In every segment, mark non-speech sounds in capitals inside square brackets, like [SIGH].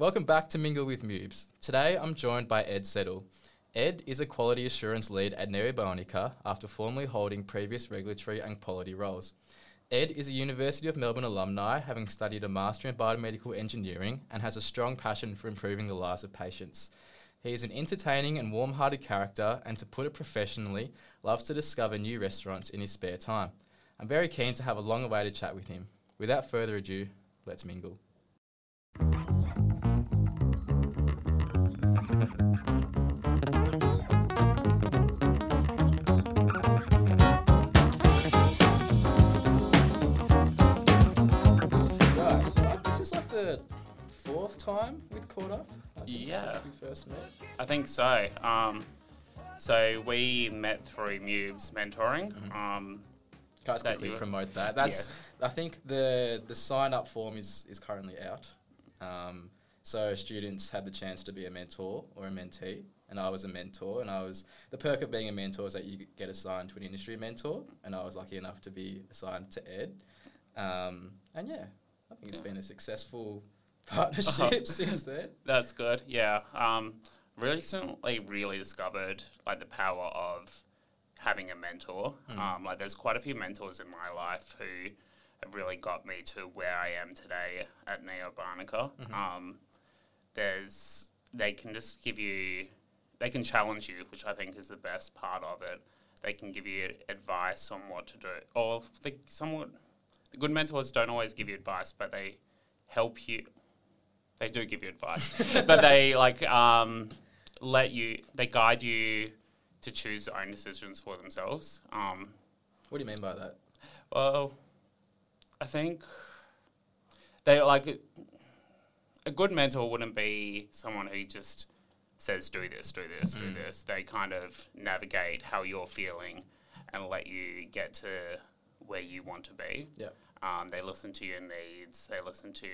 Welcome back to Mingle with Mubes. Today I'm joined by Ed Settle. Ed is a quality assurance lead at Neo-Bionica after formerly holding previous regulatory and quality roles. Ed is a University of Melbourne alumni, having studied a Master in Biomedical Engineering and has a strong passion for improving the lives of patients. He is an entertaining and warm hearted character, and to put it professionally, loves to discover new restaurants in his spare time. I'm very keen to have a long awaited chat with him. Without further ado, let's mingle. Time we've caught up. I think, Yeah. Since we first met. I think so. Um, so we met through Mubes mentoring. Mm-hmm. Um, Can't just That quickly promote that. That's I think the the sign up form is is currently out. Um, so students had the chance to be a mentor or a mentee, and I was a mentor. And I was the perk of being a mentor is that you get assigned to an industry mentor, and I was lucky enough to be assigned to Ed. Um, and yeah, I think it's Yeah. been a successful partnership since then. [LAUGHS] that's good. Yeah. Um, recently, really discovered like the power of having a mentor. Mm. Um, like, there's quite a few mentors in my life who have really got me to where I am today at Neo-Bionica. Mhm. Um, there's they can just give you they can challenge you, which I think is the best part of it. They can give you advice on what to do, or they somewhat the good mentors don't always give you advice, but they help you. They do give you advice, but they like um, let you. They guide you to choose their own decisions for themselves. Um, What do you mean by that? well, I think they like a good mentor wouldn't be someone who just says do this, do this, do Mm. this. They kind of navigate how you're feeling and let you get to where you want to be. Yeah. Um, they listen to your needs. They listen to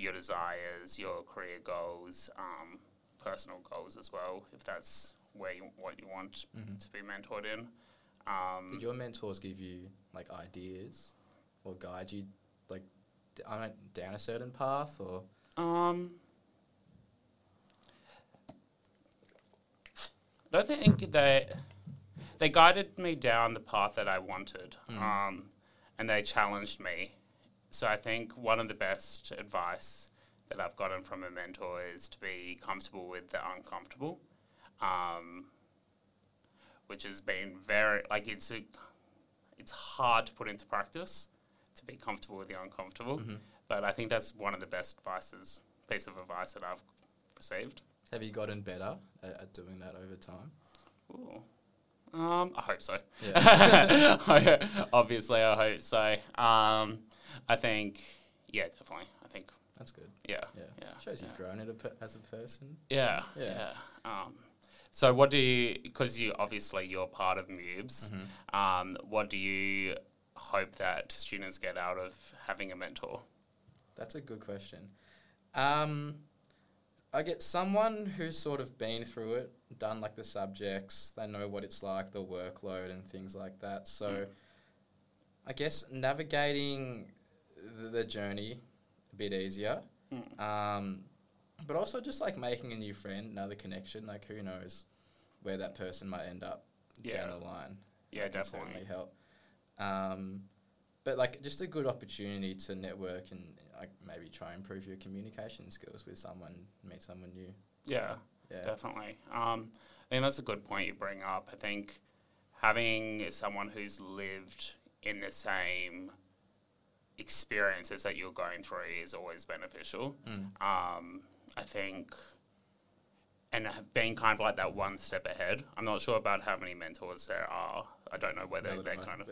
your desires, your career goals, um, personal goals as well, if that's where you, what you want Mhm. to be mentored in. Um, Did your mentors give you like ideas or guide you like d- down a certain path or? Um, I don't think they they guided me down the path that I wanted, Mm. um, and they challenged me. So I think one of the best advice that I've gotten from a mentor is to be comfortable with the uncomfortable, um, which has been very like it's a, it's hard to put into practice to be comfortable with the uncomfortable. Mhm. But I think that's one of the best advices, piece of advice that I've received. Have you gotten better at, at doing that over time? Ooh. Um, I hope so. Yeah. [LAUGHS] Obviously, I hope so. Um, I think, yeah, definitely. I think, That's good. yeah, Yeah. yeah, Shows yeah. you've grown as a, as a person. yeah, Yeah. yeah. Um, so, what do you? Because you obviously you're part of Mubes. Mm-hmm. Um, what do you hope that students get out of having a mentor? That's a good question. Um, I get someone who's sort of been through it, done like the subjects, they know what it's like, the workload and things like that. So Mm. I guess navigating the, the journey a bit easier. Mm. Um, but also just like making a new friend, another connection. Like who knows where that person might end up Yeah, down the line. yeah, That definitely. help. Um, but like just a good opportunity to network and like maybe try and improve your communication skills with someone, meet someone new. Yeah. Yeah. Definitely. Um, I think that's a good point you bring up. I think having someone who's lived in the same experiences that you're going through is always beneficial. Mm. Um, I think, and being kind of like that one step ahead. I'm not sure about how many mentors there are. I don't know whether the they're kind of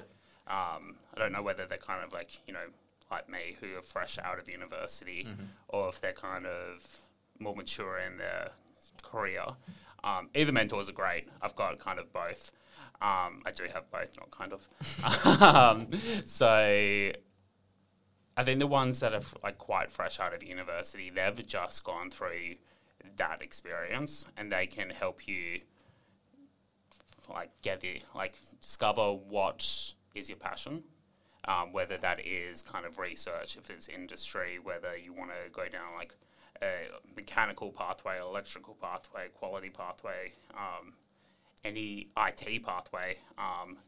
um, I don't know whether they're kind of like, you know, like me who are fresh out of university Mhm. or if they're kind of more mature in their career. Um, either mentors are great. I've got kind of both. Um, I do have both, not kind of. [LAUGHS] um, so I think the ones that are like quite fresh out of university, they've just gone through that experience and they can help you like get the like discover what is your passion um, whether that is kind of research if it's industry whether you want to go down like a mechanical pathway, electrical pathway, quality pathway, um, any IT pathway, um,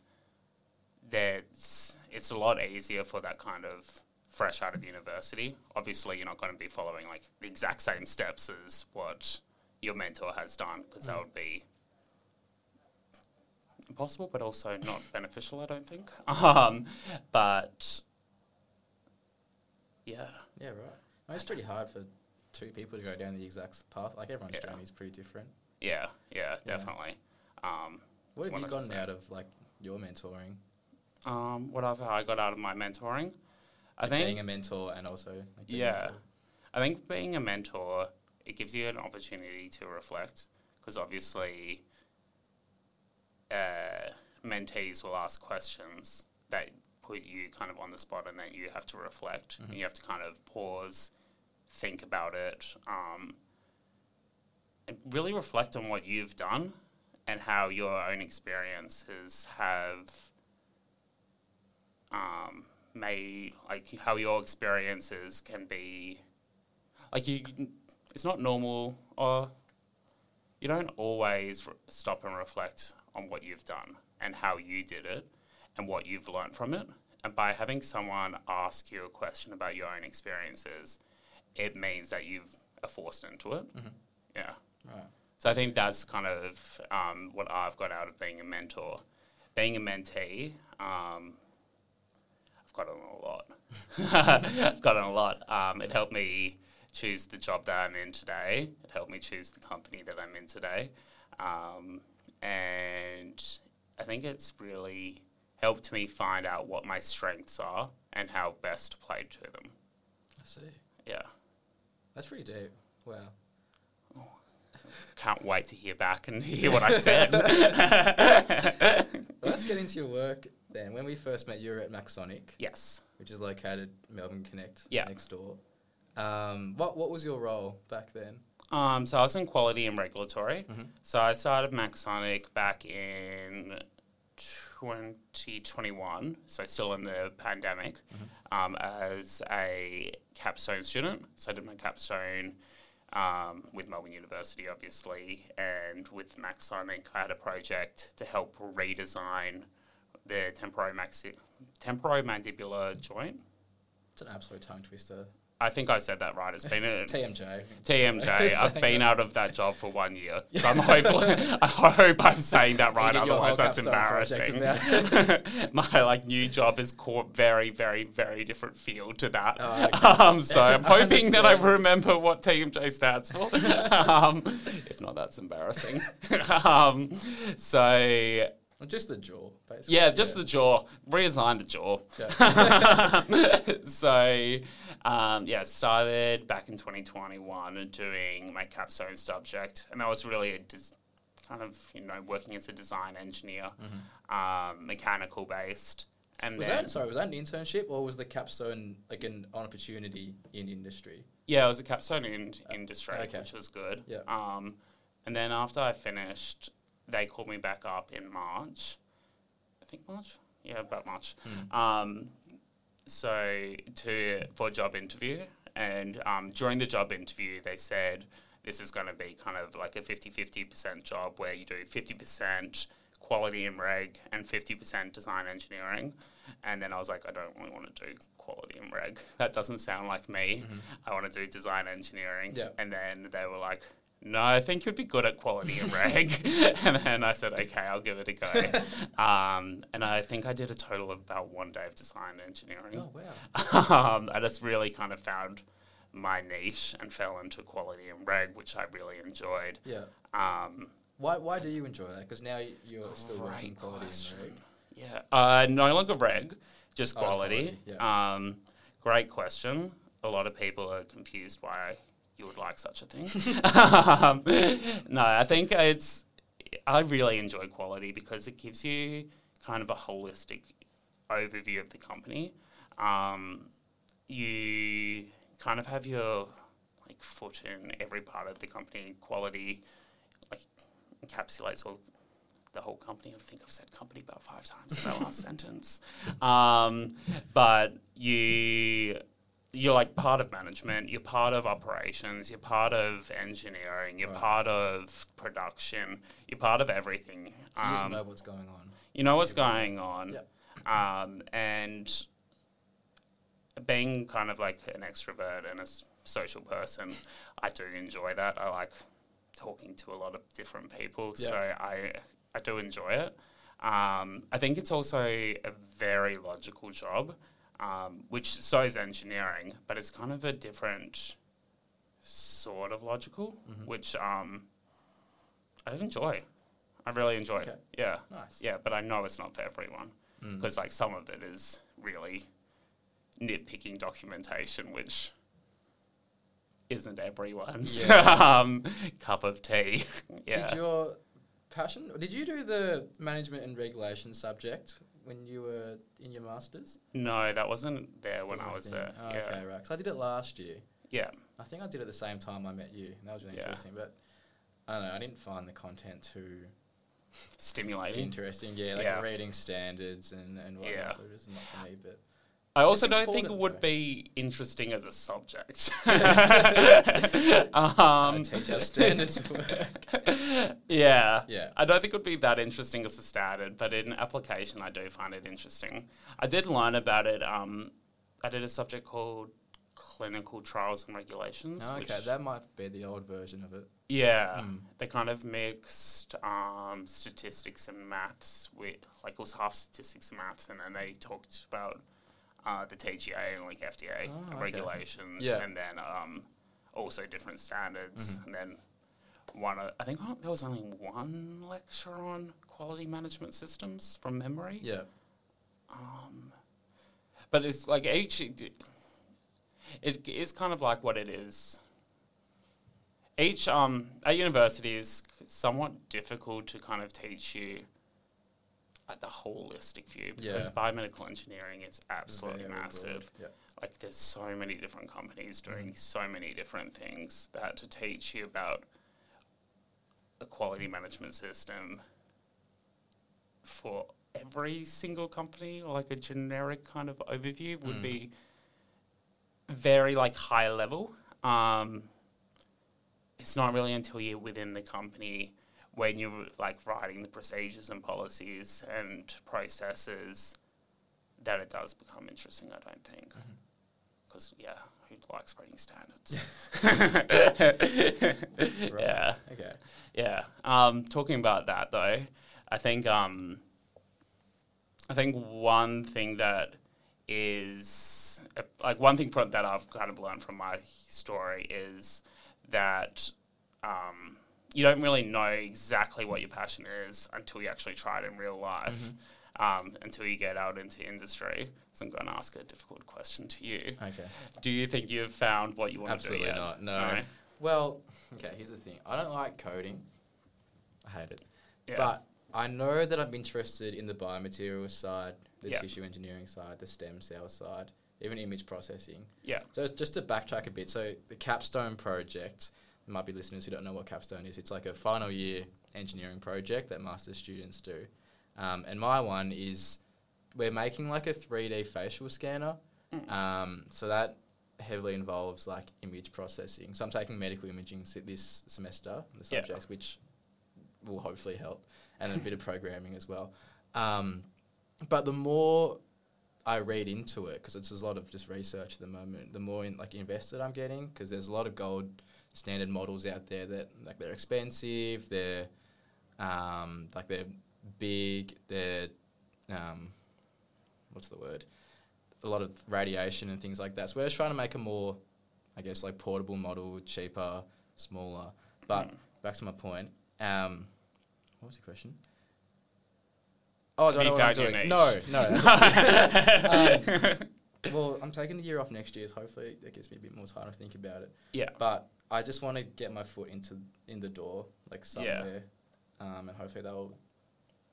it's a lot easier for that kind of fresh out of university. Obviously, you're not going to be following like the exact same steps as what your mentor has done because that would be impossible, but also not [LAUGHS] beneficial. I don't think. [LAUGHS] Um, but yeah, Yeah, right. I mean, it's pretty hard for two people to go down the exact path. Like everyone's Yeah. journey is pretty different. yeah, yeah, definitely. Um, What have you gotten out of like your mentoring? um, what have I got out of my mentoring? I Like think being a mentor and also like Yeah. mentor? I think being a mentor, it gives you an opportunity to reflect because obviously uh, mentees will ask questions that put you kind of on the spot and that you have to reflect and you have to kind of pause, think about it, um, and really reflect on what you've done and how your own experiences have um, made like how your experiences can be like you it's not normal or you don't always re- stop and reflect on what you've done and how you did it and what you've learned from it and by having someone ask you a question about your own experiences it means that you've are forced into it yeah Right. so I think that's kind of um, what I've got out of being a mentor. Being a mentee, um, I've gotten a lot. [LAUGHS] I've gotten a lot. Um, it helped me choose the job that I'm in today. It helped me choose the company that I'm in today. Um, and I think it's really helped me find out what my strengths are and how best to play to them. I see. Yeah. That's pretty deep. Wow. Can't wait to hear back and [LAUGHS] hear what I said. Let's get into your work then. When we first met, you were at Maxonic, yes. which is located Melbourne Connect Yeah. next door. Um, what what was your role back then? Um, so I was in quality and regulatory. Mhm. So I started Maxonic back in 2021, so still in the pandemic, um, as a capstone student. So I did my capstone um, with Melbourne University, obviously, and with Maxonic, I had a project to help redesign the temporomaxi- temporomandibular joint. It's an absolute tongue twister. I think I said that right. It's been a [LAUGHS] TMJ. TMJ. [LAUGHS] I've been out of that job for one year. [LAUGHS] So I'm hopefully, I hope I'm saying that right. Otherwise, that's embarrassing. My like new job is core very, very, very different field to that. Oh, okay. um, so I'm hoping that I remember what TMJ stands for. um, if not, that's embarrassing. um, so Well, Just the jaw, basically. yeah, just the jaw. Reassign the jaw. Yeah. [LAUGHS] so, um, yeah, started back in 2021 doing my capstone subject, and that was really a des- kind of you know working as a design engineer, um, mechanical based, and Mm-hmm. Was then that sorry? Was that an internship or was the capstone like an opportunity in industry? yeah, it was a capstone in industry, okay. which was good. Yeah. Um, and then after I finished, they called me back up in March. I think March. Yeah, about March. Hmm. Um, so to for a job interview, and um, during the job interview, they said this is going to be kind of like a 50-50% job where you do 50% quality and reg and 50% design engineering. And then I was like, I don't really want to do quality and reg. That doesn't sound like me. I want to do design engineering. Yeah. And then they were like, no, I think you'd be good at quality and [LAUGHS] reg. and then I said, okay, I'll give it a go. [LAUGHS] um, and I think I did a total of about one day of design engineering. Oh wow. [LAUGHS] um, I just really kind of found my niche and fell into quality and reg, which I really enjoyed. Yeah. Um, Why why do you enjoy that? Because now you're still working in quality question. and reg. Yeah, uh, no longer reg, just Oh, quality. quality, Um, great question. A lot of people are confused why you would like such a thing. [LAUGHS] um, no, I think it's. I really enjoy quality because it gives you kind of a holistic overview of the company. Um, you kind of have your like foot in every part of the company. Quality like encapsulates all the whole company. I think I've said company about five times in that last [LAUGHS] sentence. Um, but you you're like part of management, you're part of operations, you're part of engineering, you're Right. part of production, you're part of everything. So you just Um, know what's going on. you know what's going on. Yep. Um, and being kind of like an extrovert and a social person, I do enjoy that. I like talking to a lot of different people, Yeah. so I I do enjoy it. Um, I think it's also a very logical job, um, which so is engineering, but it's kind of a different sort of logical, Mhm. which um, I enjoy. I really enjoy. Okay. Yeah. Nice. Yeah, but I know it's not for everyone Mm. because like some of it is really nitpicking documentation, which isn't everyone's Yeah. [LAUGHS] um, cup of tea. [LAUGHS] yeah, Did your passion? Did you do the management and regulation subject when you were in your masters? no, that wasn't there when Wasn't I was thing? there. Oh, yeah, Okay, right. 'Cause I did it last year. yeah, I think I did it at the same time I met you. And that was really Yeah. interesting. But I don't know. I didn't find the content too stimulating. interesting. Yeah, like Yeah. reading standards and and whatnot. Yeah. So it is not for me. But I also It's don't think it would be interesting as a subject. [LAUGHS] Um, teach our standards work. [LAUGHS] yeah. Yeah. I don't think it would be that interesting as a standard, but in application, I do find it interesting. I did learn about it. Um, I did a subject called clinical trials and regulations. Oh, okay, that might be the old version of it. yeah, Mm. they kind of mixed um, statistics and maths with, like, it was half statistics and maths, and then they talked about uh, the TGA and like FDA Oh, and okay. regulations, Yeah. and then um, also different standards, Mhm. and then one. Uh, I think oh, there was only one lecture on quality management systems from memory. Yeah. Um, but it's like each. It is kind of like what it is. Each um at university is somewhat difficult to kind of teach you like the holistic view because Yeah. biomedical engineering is absolutely Very massive. Yeah. Like there's so many different companies doing Mhm. so many different things that to teach you about a quality management system for every single company or like a generic kind of overview would Mm. be very like high level. Um, it's not really until you're within the company when you're like writing the procedures and policies and processes that it does become interesting. I don't think because yeah, who likes reading standards? [LAUGHS] [LAUGHS] Right. Yeah. Okay. Yeah. Um, talking about that though, I think um, I think one thing that is uh, like one thing from, that I've kind of learned from my story is that um, you don't really know exactly what your passion is until you actually try it in real life. Um, until you get out into industry. So I'm going to ask a difficult question to you. Okay. Do you think you've found what you want Absolutely to do yet? not. No. Well, okay. Here's the thing. I don't like coding. I hate it. Yeah. But I know that I'm interested in the biomaterials side, the Yeah. tissue engineering side, the stem cell side, even image processing. yeah. So just to backtrack a bit, so the Capstone project, might be listeners who don't know what Capstone is. It's like a final year engineering project that master's students do. Um, and my one is we're making like a 3D facial scanner. Mm. Um, so that heavily involves like image processing. So I'm taking medical imaging this semester, the Yeah. subjects, which will hopefully help, and a bit of programming as well. Um, but the more I read into it, because it's a lot of just research at the moment, the more in, like invested I'm getting, because there's a lot of gold standard models out there that like they're expensive, they're um, like they're big, they're um, what's the word? A lot of radiation and things like that. So we're just trying to make a more, I guess, like portable model, cheaper, smaller. But Mm. back to my point. Um, what was your question? Oh, I don't know what I'm doing. No, no. [LAUGHS] Um, well, I'm taking a year off next year. So Hopefully, that gives me a bit more time to think about it. yeah. But I just want to get my foot into in the door, like somewhere, um, and hopefully that'll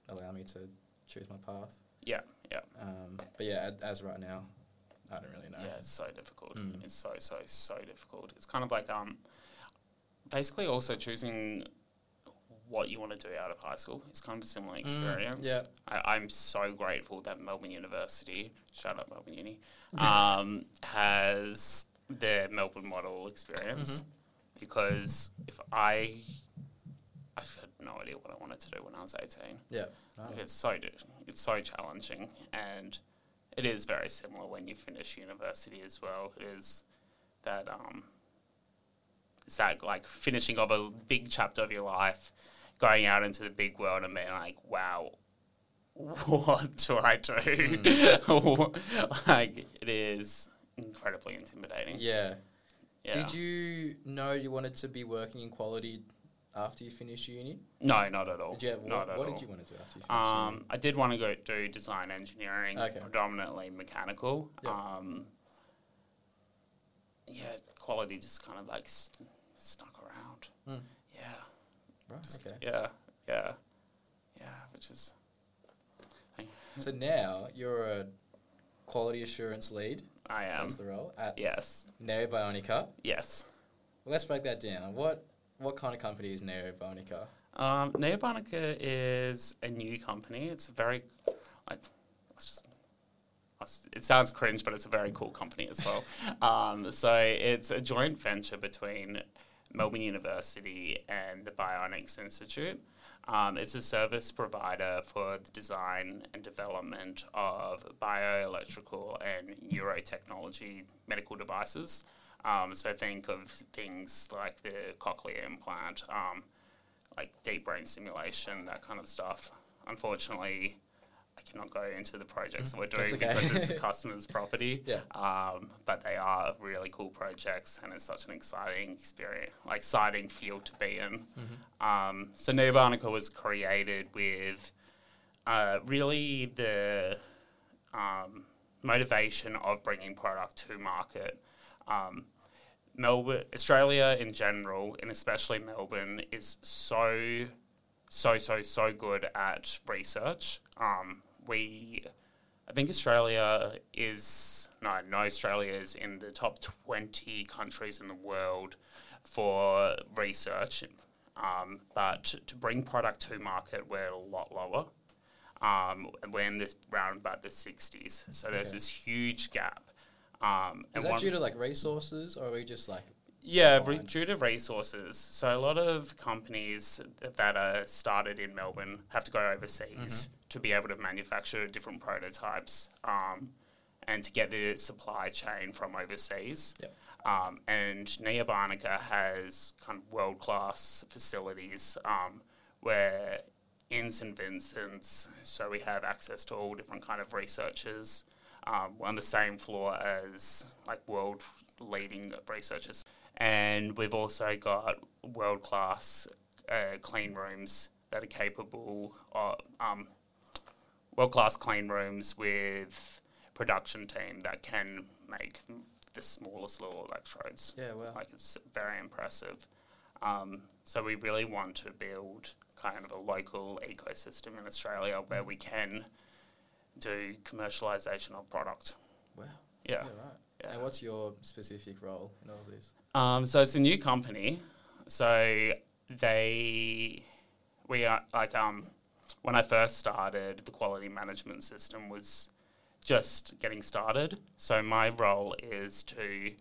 allow me to choose my path. Yeah. Yeah. Um, but yeah, as, as right now, I don't really know. Yeah, it's so difficult. Mm. It's so so so difficult. It's kind of like um, basically also choosing what you want to do out of high school. It's kind of a similar experience. yeah. I, I'm so grateful that Melbourne University, shout out Melbourne Uni, um, has the Melbourne model experience because if I, I had no idea what I wanted to do when I was 18. Yeah. It's so it's so challenging, and it is very similar when you finish university as well. It is that um, it's that like finishing of a big chapter of your life, going out into the big world and being like, wow, what do I do? [LAUGHS] like it is incredibly intimidating. Yeah. Yeah. Did you know you wanted to be working in quality after you finished uni? No, not at all. Did you have, not what, at what all. did you want to do after you finished Um, I did want to go do design engineering, Okay. predominantly mechanical. Yep. Um, yeah, quality just kind of like s- stuck around. uni? Yeah, Mm, right. just- Okay. yeah, yeah, yeah, which is So now you're a quality assurance lead. I am. That's the role at Yes, Neo Bionica. yes. Let's break that down. What what kind of company is Neo Bionica? Um, Neo-Bionica is a new company. It's a very, let's just. It sounds cringe, but it's a very cool company as well. [LAUGHS] um, so it's a joint venture between Melbourne University and the Bionics Institute. Um, it's a service provider for the design and development of bioelectrical and neurotechnology medical devices. Um, so think of things like the cochlear implant, um, like deep brain stimulation, that kind of stuff. Unfortunately, cannot go into the projects that we're doing okay. because it's the [LAUGHS] customer's property. Yeah. Um, but they are really cool projects, and it's such an exciting experience, like exciting field to be in. Um, so Neo-Bionica was created with uh, really the um, motivation of bringing product to market. Um, Melbourne, Australia in general, and especially Melbourne, is so, so, so, so good at research. Um, we, I think Australia is no, no, Australia is in the top twenty countries in the world for research. Um, but to bring product to market, we're a lot lower. Um, we're in this round about the 60s. So there's Okay. this huge gap. Um, Is that due to like resources, or are we just like yeah, re- due to resources. So a lot of companies that are started in Melbourne have to go overseas to be able to manufacture different prototypes um, and to get the supply chain from overseas. Yep. Um, and Neo-Bionica has kind of world class facilities um, where in St Vincent's, so we have access to all different kind of researchers um, on the same floor as like world leading researchers. And we've also got world class uh, clean rooms that are capable of um, world class clean rooms with production team that can make the smallest little electrodes. yeah, well, Like it's very impressive. Um, so we really want to build kind of a local ecosystem in Australia where we can do commercialization of product. wow, Yeah. yeah, right. Yeah. And what's your specific role in all this? Um, so it's a new company. So they, we are like um, when I first started, the quality management system was just getting started. So my role is to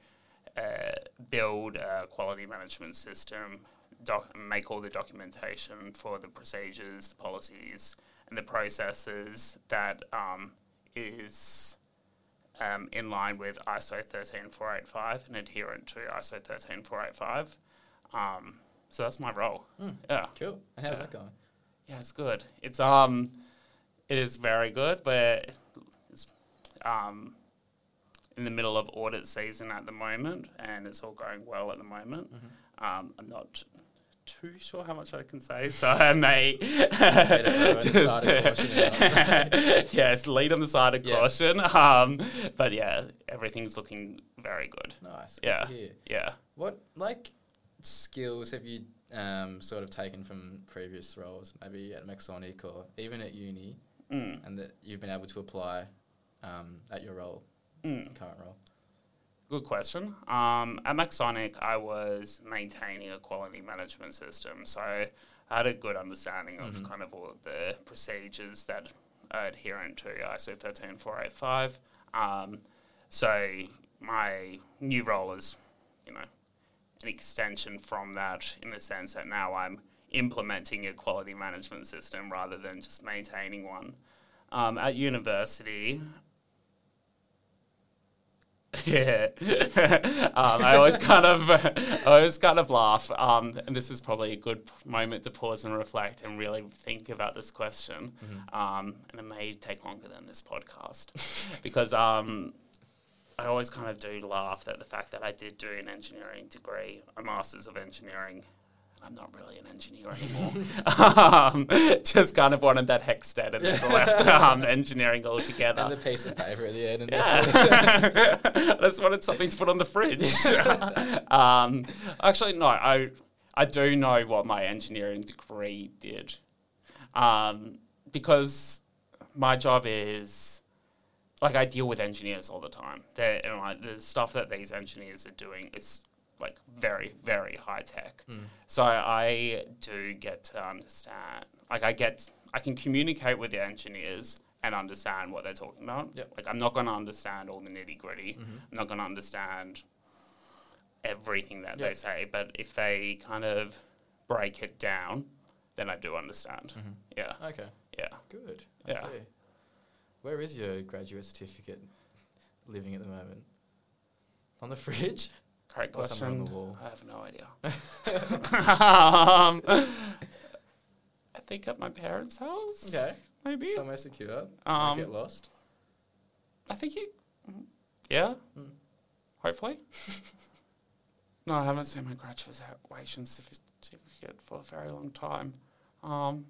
uh, build a quality management system, doc- make all the documentation for the procedures, the policies, and the processes that um, is um, in line with ISO 13485 and adherent to ISO 13485. Um, so that's my role. Mm. Yeah, Cool. And how's Yeah. that going? yeah, it's good. It's um, it is very good, but it's um, in the middle of audit season at the moment, and it's all going well at the moment. Um, I'm not too sure how much I can say, so I may just side of caution now. [LAUGHS] yes, lead on the side of Yeah. caution. [LAUGHS] Um, but yeah, everything's looking very good. Nice. Yeah. Good. Yeah. What like skills have you um, sort of taken from previous roles, maybe at Maxonic or even at uni, Mm. and that you've been able to apply um, at your role, Mm. current role? Good question. Um, at Maxonic, I was maintaining a quality management system. So I had a good understanding of Mhm. kind of all of the procedures that are adherent to ISO 13485. Um, so my new role is, you know, an extension from that in the sense that now I'm implementing a quality management system rather than just maintaining one. Um, at university, yeah, [LAUGHS] um, I always kind of, [LAUGHS] I always kind of laugh, um, and this is probably a good moment to pause and reflect and really think about this question. Um, and it may take longer than this podcast [LAUGHS] because um, I always kind of do laugh at the fact that I did do an engineering degree, a master's of engineering. I'm not really an engineer anymore. [LAUGHS] um, just kind of wanted that HECS debt and then left [LAUGHS] um, engineering altogether. And the piece of paper at the end. And Yeah. [LAUGHS] I just wanted something to put on the fridge. um, actually, no, I, I do know what my engineering degree did. Um, because my job is, like, I deal with engineers all the time. They're, and like, the stuff that these engineers are doing is, like, very, very high tech. Mm. So I do get to understand, like I get, I can communicate with the engineers and understand what they're talking about. Yep. Like I'm not going to understand all the nitty gritty. Mhm. I'm not going to understand everything that they say. But if they kind of break it down, then I do understand. Mhm. Yeah, Okay, yeah. good. I Yeah. see. Where is your graduate certificate living at the moment? On the [LAUGHS] fridge? Great Or somewhere on the wall. I have no idea. [LAUGHS] [LAUGHS] um, I think at my parents' house. Okay. Maybe. Somewhere secure. Won't Um, get lost. I think you. Yeah. Mm. Hopefully. no, I haven't seen my graduation certi- certificate for a very long time. Um,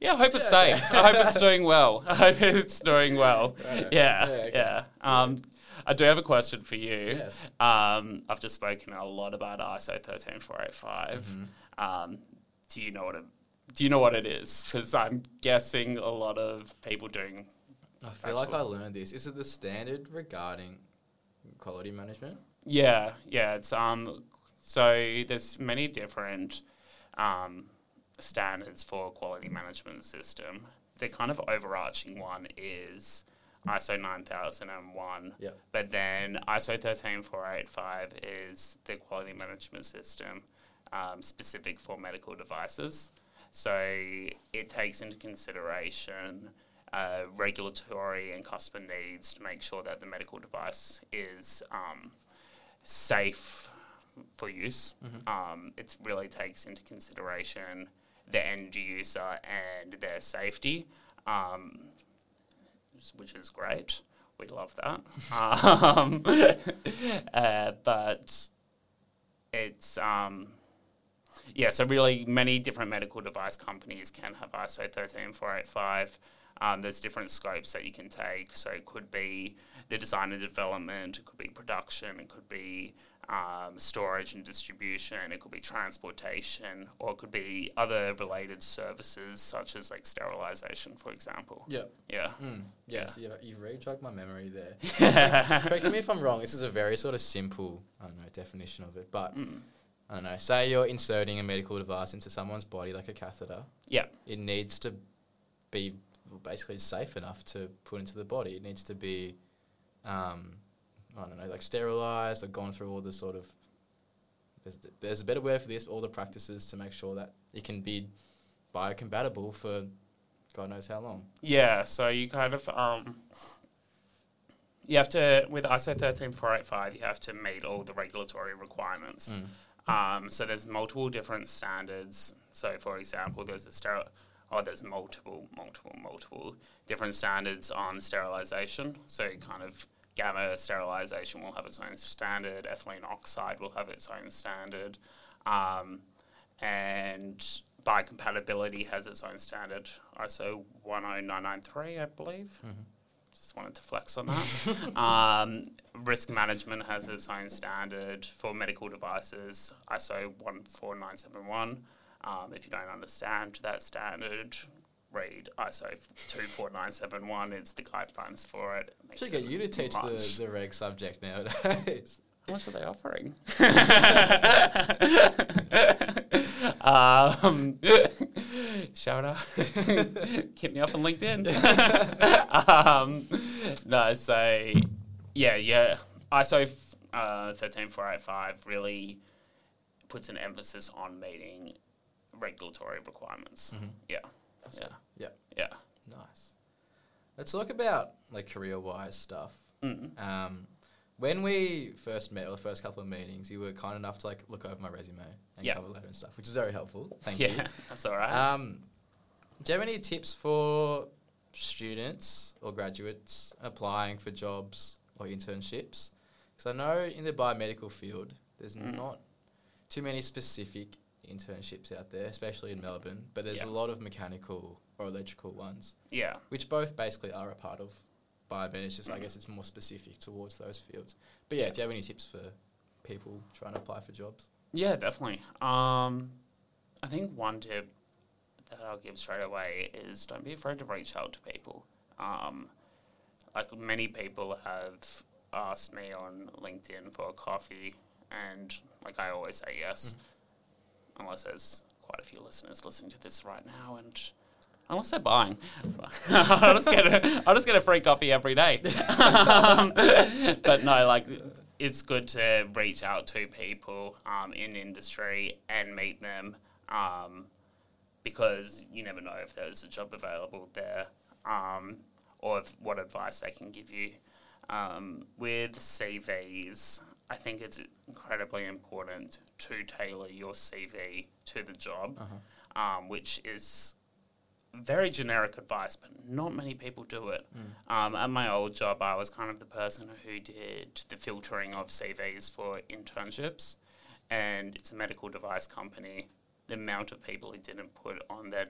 yeah, I hope it's Yeah, okay. safe. I hope it's doing well. I hope it's doing well. Right. Yeah, Yeah, okay. yeah. Um, I do have a question for you. Yes. Um, I've just spoken a lot about ISO 13485. Mhm. Um, do you know what it? Do you know what it is? Because I'm guessing a lot of people doing I feel like I learned this. Is it the standard regarding quality management? Yeah, yeah. It's um. So there's many different um, standards for quality management system. The kind of overarching one is ISO 9001. Yep. But then ISO 13485 is the quality management system um, specific for medical devices. So it takes into consideration uh, regulatory and customer needs to make sure that the medical device is um, safe for use. Mhm. Um, it really takes into consideration the end user and their safety, um, which is great. We love that. [LAUGHS] um, [LAUGHS] uh, but it's um, yeah, so really many different medical device companies can have ISO 13485. Um, there's different scopes that you can take. So it could be the design and development, it could be production, it could be um, storage and distribution, it could be transportation, or it could be other related services such as like sterilization, for example. Yeah. Yeah. Mm. Yeah. Yes, you, you've really jogged my memory there. mm. [LAUGHS] Correct me if I'm wrong. This is a very sort of simple, I don't know, definition of it. But I don't know. Say you're inserting a medical device into someone's body, like a catheter. Yeah. It needs to be basically safe enough to put into the body. It needs to be, um, I don't know, like sterilized or gone through all the sort of. There's, there's a better word for this. All the practices to make sure that it can be biocompatible for God knows how long. Yeah, so you kind of um, you have to with ISO thirteen four eight five, you have to meet all the regulatory requirements. Mm. Um, so there's multiple different standards. So for example, there's a sterile. Oh, there's multiple, multiple, multiple different standards on sterilization. So kind of gamma sterilization will have its own standard. Ethylene oxide will have its own standard. Um, and biocompatibility has its own standard. ISO 10993, I believe. Mhm. Just wanted to flex on that. [LAUGHS] um, risk management has its own standard for medical devices, ISO 14971. Um, if you don't understand that standard, read ISO 24971. It's the guidelines for it. it. Should get you to teach the, much- the reg subject nowadays. [LAUGHS] How much are they offering? [LAUGHS] Um, [LAUGHS] shout out. Keep me up on LinkedIn. um, no, so yeah, yeah. ISO uh, 13485 really puts an emphasis on meeting regulatory requirements. Mhm. Yeah. Yeah. Yeah. Yeah. Nice. Let's talk about like career-wise stuff. Mm. Um, when we first met, or the first couple of meetings, you were kind enough to like look over my resume and Yeah. cover letter and stuff, which is very helpful. Thank yeah, you. [LAUGHS] that's all right. Um, do you have any tips for students or graduates applying for jobs or internships? Because I know in the biomedical field, there's Mm. not too many specific internships out there, especially in Melbourne, but there's Yeah. a lot of mechanical or electrical ones, yeah. which both basically are a part of biomed. It's just, I Mhm. guess it's more specific towards those fields. But yeah, do you have any tips for people trying to apply for jobs? Yeah, definitely. Um, I think one tip that I'll give straight away is don't be afraid to reach out to people. Um, like many people have asked me on LinkedIn for a coffee, and like I always say yes, unless there's quite a few listeners listening to this right now, and unless they're buying, [LAUGHS] I'll just get a, I'll just get a free coffee every day. [LAUGHS] um, but no, like it's good to reach out to people um, in industry and meet them um, because you never know if there's a job available there um, or if, what advice they can give you. Um, with CVs, I think it's incredibly important to tailor your CV to the job, Uh-huh. um, which is very generic advice, but not many people do it. Um, at my old job, I was kind of the person who did the filtering of CVs for internships, and it's a medical device company. The amount of people who didn't put on their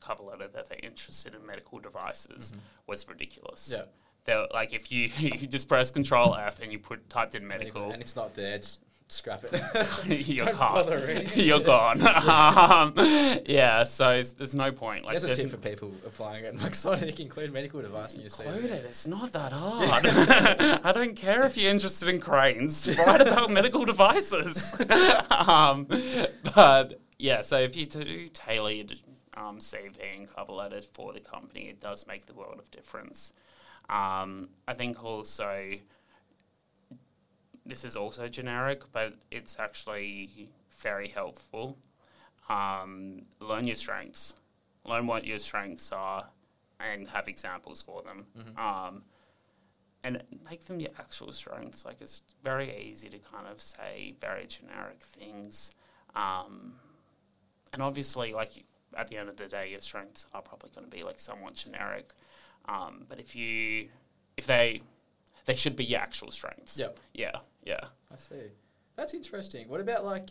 cover letter that they're interested in medical devices was ridiculous. Yeah. They're, like if you, [LAUGHS] you just press Control F and you put typed in medical, And it's not there, just scrap it. [LAUGHS] you're Don't gone. [LAUGHS] You're gone. um, yeah, so it's, there's no point. Like There's a there's tip for people applying at Maxonic, include medical device in your CV. Include it. It's not that hard. I don't care if you're interested in cranes. Write about medical devices. um, but yeah, so if you do tailor your um, CV and cover letter for the company, it does make the world of difference. Um, I think also this is also generic, but it's actually very helpful. Um, learn your strengths. Learn what your strengths are and have examples for them. Um, and make them your actual strengths. Like it's very easy to kind of say very generic things. Um, and obviously, like at the end of the day, your strengths are probably going to be like somewhat generic. Um, but if you, if they, they should be your actual strengths. Yep. Yeah. Yeah. I see. That's interesting. What about like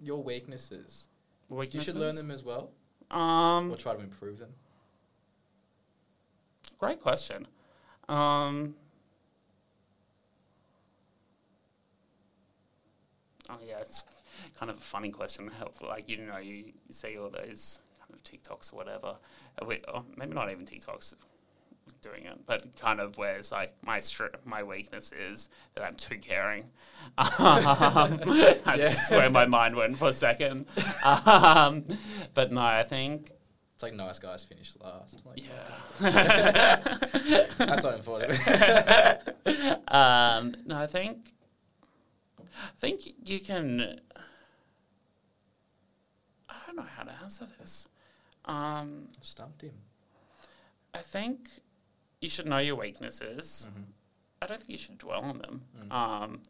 your weaknesses? weaknesses? You should learn them as well, Um, or try to improve them. Great question. Um, oh yeah, it's kind of a funny question. Helpful, like you know, you, you see all those kind of TikToks or whatever. Uh, we- or maybe not even TikToks doing it, but kind of where it's like my str- my weakness is that I'm too caring. Um, [LAUGHS] that's Yeah. just where my mind went for a second. [LAUGHS] Um, but no, I think It's like nice guys finish last. Like, yeah. [LAUGHS] That's not important. um, no, I think I think you can. I don't know how to answer this. Um, Stumped him. I think you should know your weaknesses. Mhm. I don't think you should dwell on them. Mm. Um,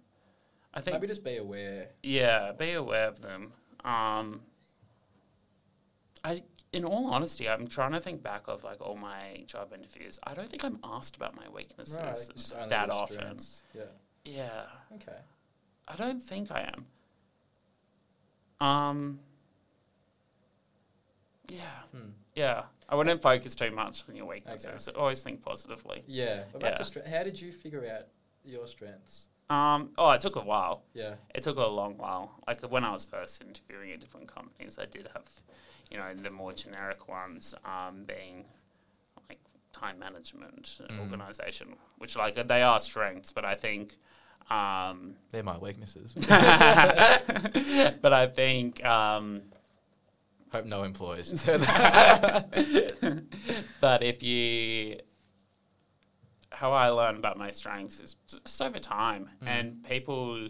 I think Maybe just be aware. yeah, be aware of them. Um, I, in all honesty, I'm trying to think back of like all my job interviews. I don't think I'm asked about my weaknesses only that often. Yeah. Yeah, Okay. I don't think I am. Um. Yeah, Hmm. yeah. I wouldn't focus too much on your weaknesses. Always think positively. Yeah. About Yeah. stre- how did you figure out your strengths? Um. Oh, it took a while. Yeah. It took a long while. Like when I was first interviewing at different companies, I did have, you know, the more generic ones um, being like time management, and Mm. organization, which like they are strengths, but I think. Um, They're my weaknesses. [LAUGHS] [LAUGHS] but I think um, Hope no that. [LAUGHS] [LAUGHS] but if you, how I learn about my strengths is just over time, Mm. and people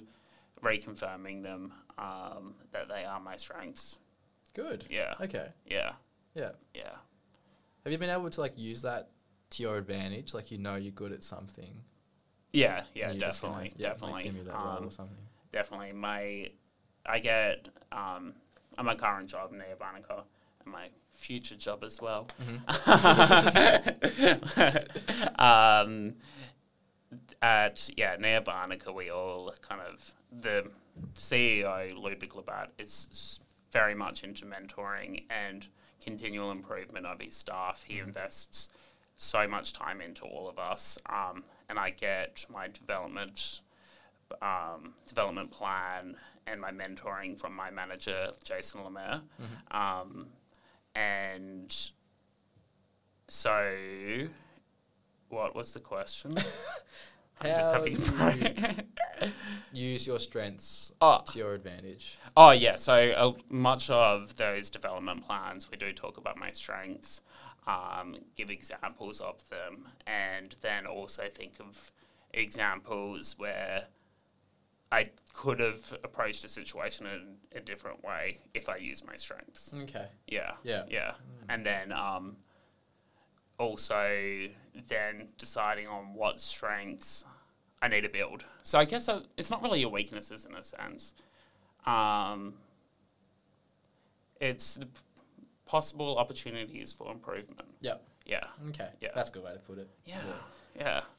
reconfirming them um, that they are my strengths. Good. Yeah, Okay. yeah, Yeah. yeah. Have you been able to like use that to your advantage? Like you know you're good at something. Yeah, yeah, just gonna, definitely, like, definitely, give me that role um, or something. definitely. My, I get, um, at my current job Neo-Bionica, and my future job as well. [LAUGHS] um, at yeah Neo-Bionica, we all kind of the CEO Ludwig Labat is very much into mentoring and continual improvement of his staff. He invests so much time into all of us, um, and I get my development um, development plan and my mentoring from my manager Jason Lemaire. Um, and so, what was the question? [LAUGHS] I'm just having a. [LAUGHS] Use your strengths oh, to your advantage. oh, yeah. So, uh, much of those development plans, we do talk about my strengths, um, give examples of them, and then also think of examples where I could have approached a situation in a different way if I used my strengths. Okay. Yeah. Yeah. Yeah. And then um, also then deciding on what strengths I need to build. So I guess it's not really your weaknesses in a sense. Um, it's the p- possible opportunities for improvement. Yep. Yeah. Okay. Yeah. That's a good way to put it. Yeah. Yeah.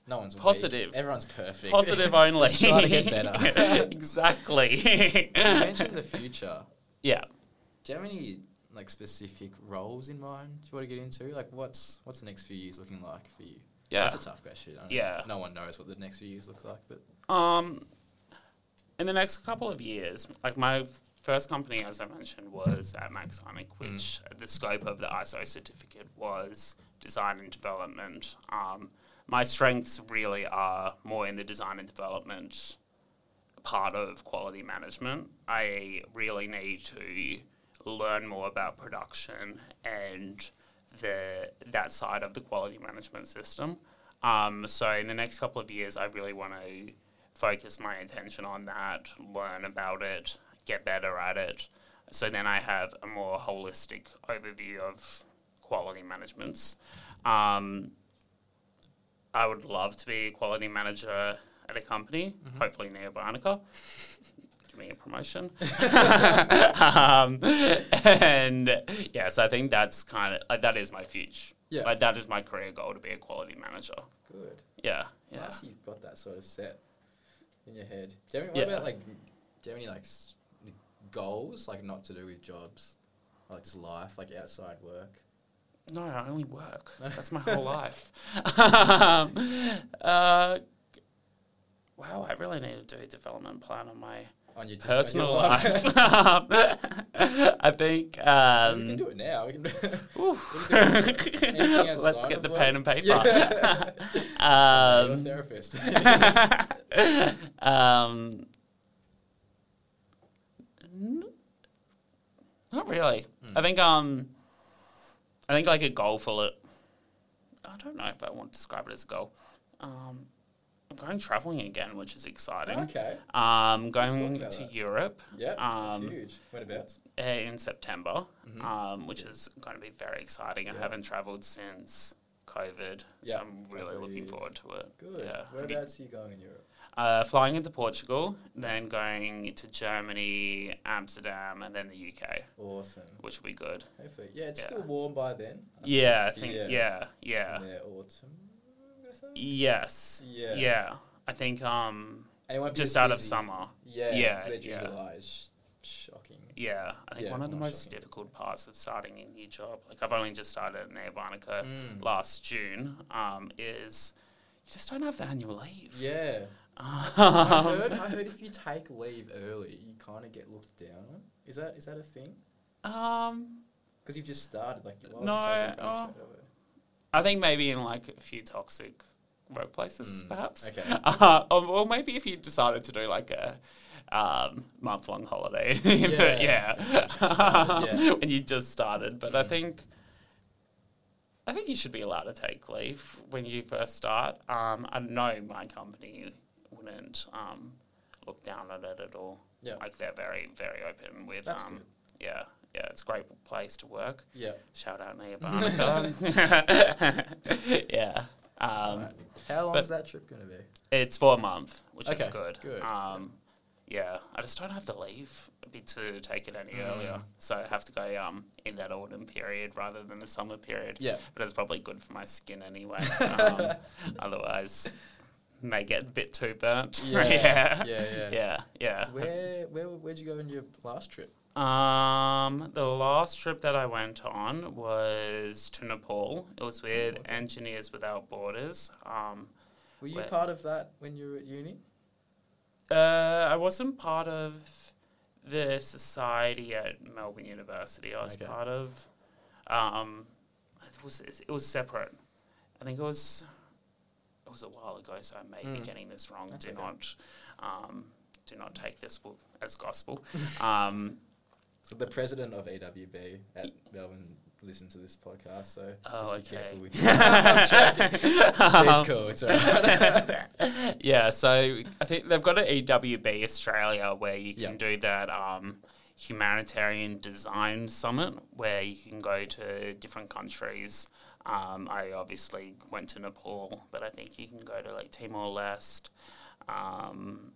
No one's weak. Positive. Everyone's perfect. Positive [LAUGHS] only. Try to get better. [LAUGHS] exactly. you mentioned the future. yeah. Do you have any like specific roles in mind you want to get into? Like, what's what's the next few years looking like for you? Yeah. That's a tough question. Yeah. know. No one knows what the next few years looks like, but Um, in the next couple of years, like my first company, as I mentioned, was at Maxonic, which the scope of the ISO certificate was design and development. Um, my strengths really are more in the design and development part of quality management. I really need to learn more about production and the that side of the quality management system. Um, so in the next couple of years, I really want to focus my attention on that, learn about it, get better at it. So then I have a more holistic overview of quality managements. Um, I would love to be a quality manager at a company, hopefully Neo-Bionica. [LAUGHS] Give me a promotion. um, and yes, yeah, so I think that's kind of uh, that is my future. Yeah. Like that is my career goal to be a quality manager. good. Yeah, yeah. Nice, you've got that sort of set in your head. Do you have any, Yeah. what about like? Do you have any like goals, like not to do with jobs, or, like just life, like outside work? No, I only work. [LAUGHS] That's my whole life. um, uh, wow, I really need to do a development plan on my On your personal on your life. [LAUGHS] [LAUGHS] I think. we can Um, do it now. We can do we can it anything Let's get the work. pen and paper. Yeah. Um, therapist. um, not really. Hmm. I think um, I think like a goal for it. I don't know if I want to describe it as a goal. Um, I'm going traveling again, which is exciting. okay. Um, going to that. Europe Yeah. Um, that's huge. Whereabouts? uh, in September, Mhm. um, which is going to be very exciting. I haven't travelled since COVID, Yeah, so I'm really looking forward to it. Good. Yeah. Whereabouts are you going in Europe? Uh, flying into Portugal, then going to Germany, Amsterdam, and then the UK, Awesome. which will be good. Hopefully. Yeah, it's Yeah. still warm by then. I Yeah, I think Yeah. yeah, yeah, autumn. I'm gonna say? yes, Yeah. yeah. I think um, And it won't be just out of summer. Yeah. Yeah. yeah. July is shocking. Yeah, I think Yeah, one of the most shocking. difficult parts of starting a new job, like I've only just started at Neo Mm. last June, um, is you just don't have the annual leave. Yeah. I Um, heard. I heard if you take leave early, you kind of get looked down on. Is that is that a thing? um, Because you've just started. Like, you No, take leave straight away? I think maybe in like a few toxic workplaces, Mm, perhaps. okay. [LAUGHS] Uh, or, or maybe if you decided to do like a um, month long holiday. [LAUGHS] Yeah. yeah, Just started, [LAUGHS] yeah. when you just started. But I Mm. think I think you should be allowed to take leave when you first start. Um, I know my company wouldn't um, look down on it at all. Yeah. Like they're very very open with. That's um, good. Yeah, yeah, it's a great place to work. Yeah. Shout out [LAUGHS] Neo-Bionica. [LAUGHS] yeah. Um, Alright. How long is that trip going to be? It's for a month, which Okay, is good. good. Um, yeah, I just don't have the leave a bit to take it any Mm. earlier, so I have to go um, in that autumn period rather than the summer period. Yeah. But it's probably good for my skin anyway. [LAUGHS] um, otherwise, may get a bit too burnt. Yeah, [LAUGHS] yeah, yeah, yeah. yeah, yeah. Where where where'd you go on your last trip? Um, the last trip that I went on was to Nepal. It was with okay. Engineers Without Borders. Um, Were you part of that when you were at uni? Uh, I wasn't part of the society at Melbourne University. I was Okay. part of. Um, it was it was separate. I think it was. Was a while ago, so I may be Mm. getting this wrong. That's do okay. not, um, do not take this as gospel. [LAUGHS] um, So the president of EWB at Melbourne listens to this podcast, so Oh, just be okay. careful with [LAUGHS] She's [LAUGHS] cool. It's alright. yeah, so I think they've got an EWB Australia where you can Yep. do that um, humanitarian design summit where you can go to different countries. Um, I obviously went to Nepal, but I think you can go to like Timor Leste. Um,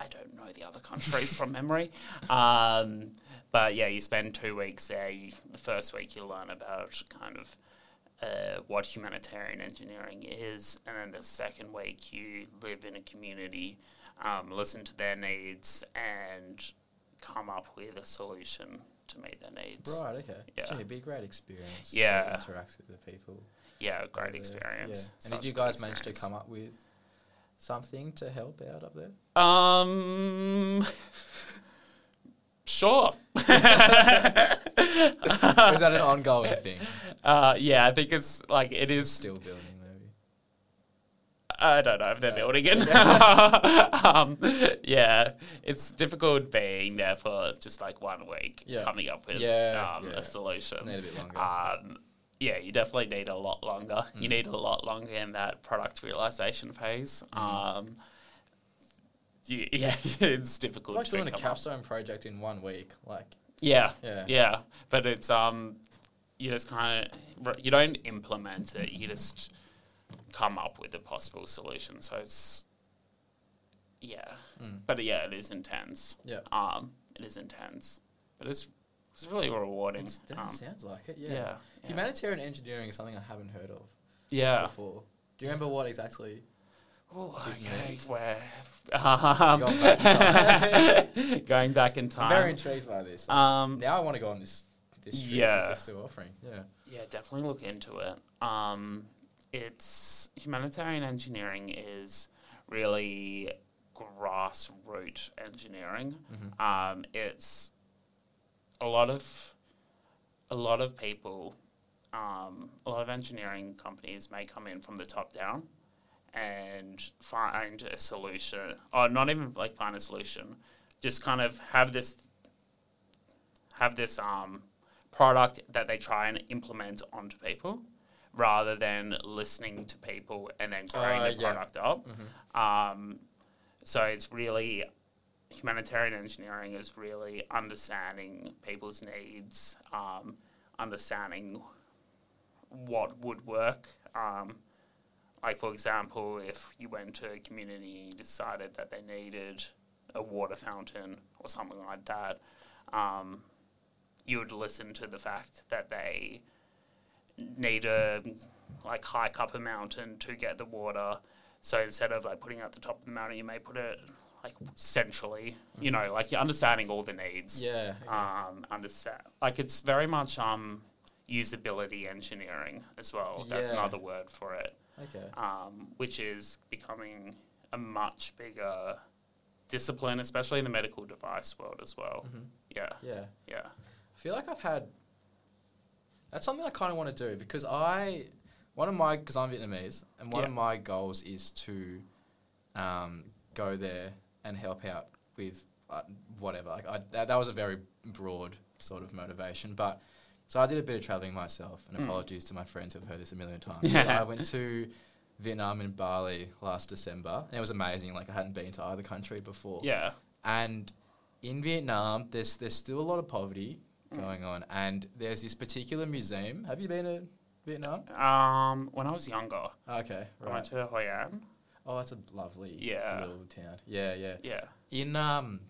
I don't know the other countries from memory. Um, but yeah, you spend two weeks there. You, the first week you learn about kind of uh, what humanitarian engineering is, and then the second week you live in a community, um, listen to their needs, and come up with a solution to meet their needs. right. Okay. Yeah. Gee, it'd be a great experience. Yeah. To interact with the people. Yeah, great experience. Yeah. And did you guys manage to come up with something to help out up there? Um, [LAUGHS] sure. [LAUGHS] [LAUGHS] Is that an ongoing thing? Uh, yeah, I think it's like it is. Still building. I don't know if they're building it. [LAUGHS] [LAUGHS] um, yeah, it's difficult being there for just like one week, Yeah. coming up with Yeah, um, yeah. a solution. Need a bit longer. Um, yeah, you definitely need a lot longer. You Mm. need a lot longer in that product realization phase. Mhm. Um, you, [LAUGHS] yeah, it's difficult. It's like to doing a come up- capstone project in one week. Like, Yeah, yeah. yeah, but it's um, you just kind of you don't implement it. You just come up with a possible solution. So it's yeah, Mm. but yeah, it is intense. Yeah. Um, it is intense, but it's it's really rewarding. It's, that um, sounds like it. yeah, Yeah. yeah, Humanitarian engineering is something I haven't heard of yeah. before. Do you remember what exactly? Ooh, Big okay, where um, Going back in [LAUGHS] [LAUGHS] going back in I'm very intrigued by this. Um, now I want to go on this this trip Yeah. they're still offering. Yeah. Yeah, definitely look into it. Um, it's humanitarian engineering is really grassroots engineering. Mhm. Um, it's a lot of a lot of people, um, a lot of engineering companies may come in from the top down and find a solution, or not even like find a solution, just kind of have this have this um, product that they try and implement onto people, rather than listening to people and then growing Uh, the yeah. product up. Mhm. Um, so it's really humanitarian engineering is really understanding people's needs, um, understanding what would work. Um, like for example, if you went to a community and decided that they needed a water fountain or something like that, um, you would listen to the fact that they need a like hike up a mountain to get the water. So instead of like putting it at the top of the mountain, you may put it like centrally. You know, like you're understanding all the needs. Yeah. Um, understand like it's very much um usability engineering as well. Yeah. That's another word for it. okay. Um, which is becoming a much bigger discipline, especially in the medical device world as well. Mhm. Yeah, Yeah. yeah. I feel like I've had. That's something I kind of want to do because I, one of my because I'm Vietnamese and one of my goals is to, um, go there and help out with uh, whatever. Like I, that, that was a very broad sort of motivation, but so I did a bit of traveling myself. And Mm. apologies to my friends who've heard this a million times. Yeah. I went to Vietnam and Bali last December, and it was amazing. Like I hadn't been to either country before. Yeah. And in Vietnam, there's there's still a lot of poverty. Going on, and there's this particular museum. Have you been to Vietnam? Um, when I was younger, Okay, I went right. to Hoi An. Oh, that's a lovely Yeah. little town. Yeah, yeah. Yeah. In um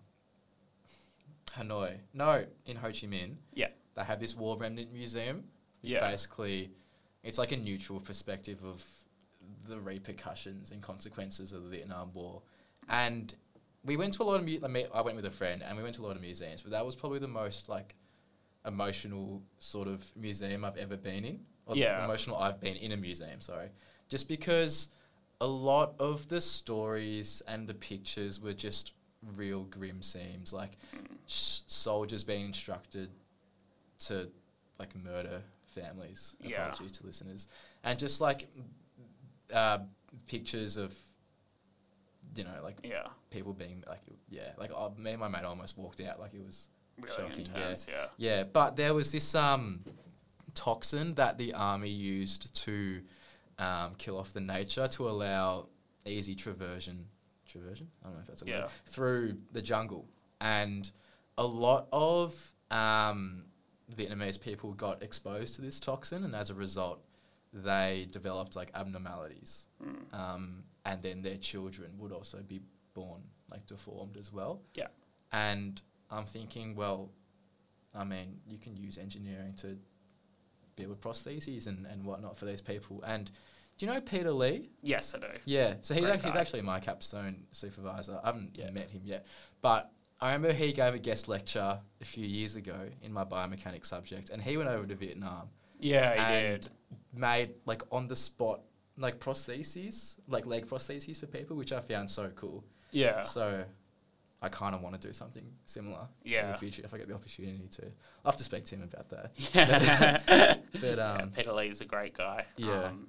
Hanoi, no, in Ho Chi Minh. Yeah. They have this war remnant museum, which Yeah. basically it's like a neutral perspective of the repercussions and consequences of the Vietnam War. And we went to a lot of mu- I mean, I went with a friend and we went to a lot of museums, but that was probably the most like emotional sort of museum I've ever been in. Or Yeah. emotional I've been in a museum, sorry. Just because a lot of the stories and the pictures were just real grim scenes, like s- soldiers being instructed to like murder families. Yeah. Apologies to listeners, and just like uh, pictures of you know like Yeah. people being like yeah like uh, me and my mate almost walked out like it was Really Shocking, yeah. Yeah. yeah, but there was this um, toxin that the army used to um, kill off the nature to allow easy traversion. Traversion? I don't know if that's a Yeah. word. Through the jungle. And a lot of um, Vietnamese people got exposed to this toxin, and as a result, they developed like abnormalities. Mm. Um, and then their children would also be born like deformed as well. Yeah. And I'm thinking, well, I mean, you can use engineering to build prostheses and, and whatnot for these people. And do you know Peter Lee? Yes, I do. Yeah, so he's, Great he's actually my capstone supervisor. I haven't Yeah. met him yet, but I remember he gave a guest lecture a few years ago in my biomechanics subject, and he went over to Vietnam Yeah, he and did. made like on the spot like prostheses, like leg prostheses for people, which I found so cool. Yeah. So I kind of want to do something similar in Yeah. the future if I get the opportunity to. I'll have to speak to him about that. [LAUGHS] Yeah. [LAUGHS] But Yeah, um, Peter Lee's a great guy. Yeah. Um,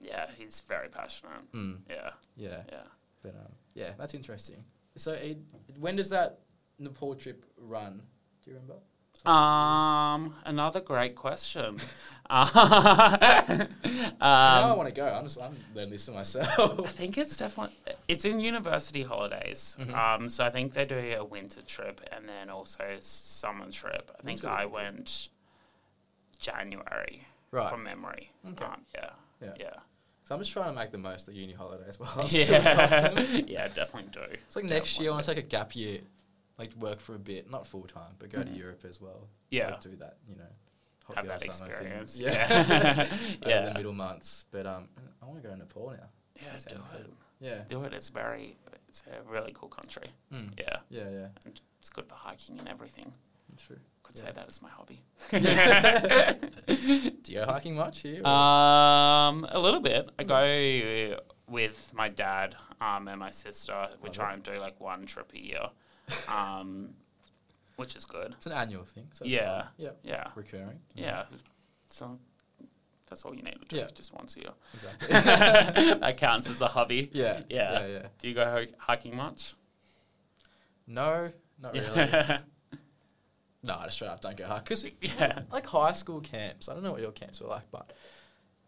yeah, he's very passionate. mm, Yeah. yeah, Yeah. but um, yeah, that's interesting. So it, when does that Nepal trip run? Do you remember? Um, another great question. [LAUGHS] [LAUGHS] now I um, want to go. I'm just I'm learning this for myself. I think it's definitely it's in university holidays. Mhm. Um, so I think they do a winter trip and then also summer trip. I think I went January right. from memory. Okay. Um, yeah. Yeah. Yeah. So I'm just trying to make the most of the uni holidays. While [LAUGHS] I'm Yeah. yeah, definitely do. It's like next year I want to take a gap year, like work for a bit, not full time, but go to Mhm. Europe as well. Yeah. Like, do that, you know. hot Have that summer thing. experience. Yeah. Yeah. [LAUGHS] The [LAUGHS] middle months, but um, I want to go to Nepal now. Yeah, do it. cool. Yeah. Do it. It's very, it's a really cool country. Mm. Yeah. Yeah, yeah. And it's good for hiking and everything. True. Could Yeah. say that as my hobby. [LAUGHS] Do you go hiking much here? or- Um, a little bit. I go with my dad um, and my sister. We Love try it. and do like one trip a year, [LAUGHS] um, which is good. it's an annual thing. So Yeah. Yeah. Yeah, Recurring. yeah. So that's all you need to do, Yeah. just once a year. Exactly. [LAUGHS] that counts as a hobby. yeah. Yeah. Yeah. Yeah. Do you go hi- hiking much? No, not really. [LAUGHS] no, I just straight up don't go hike because yeah. like high school camps. I don't know what your camps were like, but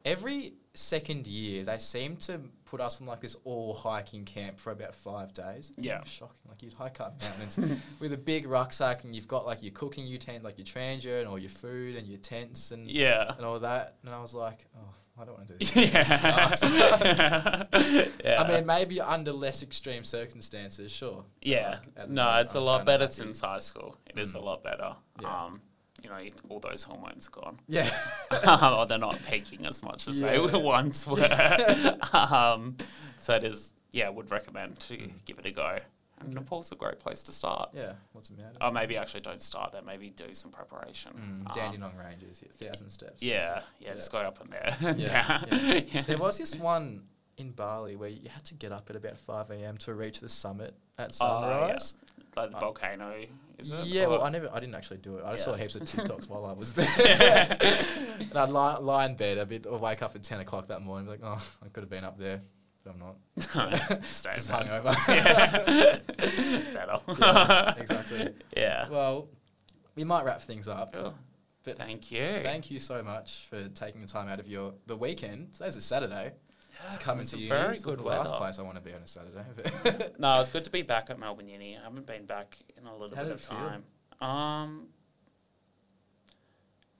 every second year they seem to put us on like this all hiking camp for about five days. Yeah. Shocking. Like you'd hike up mountains [LAUGHS] with a big rucksack, and you've got like your cooking utensil, like your Trangia, and all your food and your tents and Yeah. and all that. And I was like, oh, I don't want to do this. [LAUGHS] Yeah. [LAUGHS] Yeah. I mean, maybe under less extreme circumstances, sure. Yeah. like, No, moment, it's a I'm lot better happy. since high school. It is a Mm. lot better. Yeah. Um, you know, all those hormones are gone. Yeah. [LAUGHS] or they're not peaking as much as they Yeah. [LAUGHS] once were. [LAUGHS] um, so it is, yeah, would recommend to Mm. give it a go. And Okay. Nepal's a great place to start. yeah. What's the matter? Or maybe actually don't start there. Maybe do some preparation. Mm, Um, Dandenong Ranges, yeah, thousand steps. yeah, yeah, just go up and there. Yeah, down. yeah. There was this one in Bali where you had to get up at about 5 a.m. to reach the summit at Oh, yeah. sunrise. Like the volcano, is it? yeah, well, I never, I didn't actually do it. I just Yeah. saw heaps of [LAUGHS] TikToks while I was there. [LAUGHS] and I'd lie, lie in bed a bit or wake up at 10 o'clock that morning, be like, oh, I could have been up there. but I'm not. Stay [LAUGHS] Just hungover. Better. Yeah, exactly. Yeah. Well, we might wrap things up. Cool. But Thank you. Thank you so much for taking the time out of your the weekend. Today's a Saturday Yeah, [GASPS] to come it's into a uni. Very It's good the last weather. place I want to be on a Saturday. [LAUGHS] [LAUGHS] No, it's good to be back at Melbourne Uni. I haven't been back in a little How bit of it feel? time. Um,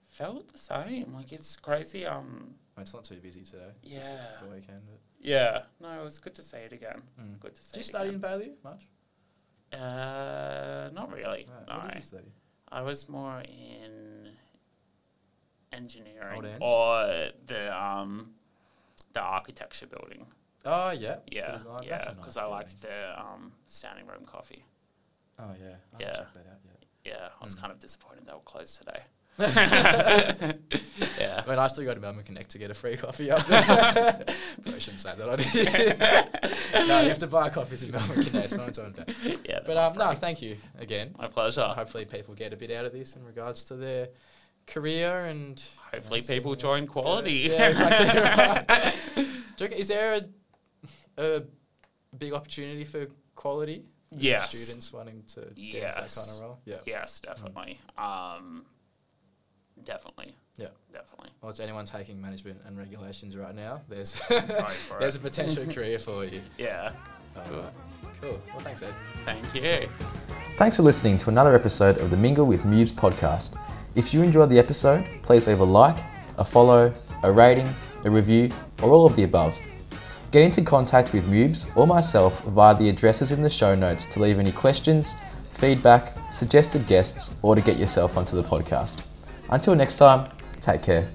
felt the same. Like it's crazy. Um, it's not too busy today. It's just- it's the Yeah. weekend. But, yeah. No, it was good to see it again. mm. Good to see. Did you it study in again. Baillieu much? Uh, not really. Right, no, What did you study? I was more in engineering Old or the um, the architecture building. Oh yeah. Yeah, Design. Yeah, a nice because I liked the um, standing room coffee. Oh yeah. I'll Yeah. Check that out. Yeah. Yeah, I was Mm. kind of disappointed they were closed today. [LAUGHS] yeah. I mean, I still go to Melbourne Connect to get a free coffee up [LAUGHS] there. Probably shouldn't say that on here. [LAUGHS] no, you have to buy a coffees in Melbourne Connect. What I'm talking about. yeah. But um, no, thank you again. My pleasure. Hopefully, people get a bit out of this in regards to their career and Hopefully you know, people seeing join quality. Yeah, exactly. [LAUGHS] right. Do you reckon- is there a, a big opportunity for quality? Yes. Students wanting to get into that kind of role. Yeah. Yes, definitely. Um, definitely. Yeah. Definitely. Well, to anyone taking management and regulations right now, there's [LAUGHS] there's it. a potential career for you. Yeah. All right. Cool. Well, thanks, Ed. Thank you. Thanks for listening to another episode of the Mingle with Mubes podcast. If you enjoyed the episode, please leave a like, a follow, a rating, a review, or all of the above. Get into contact with Mubes or myself via the addresses in the show notes to leave any questions, feedback, suggested guests, or to get yourself onto the podcast. Until next time, take care.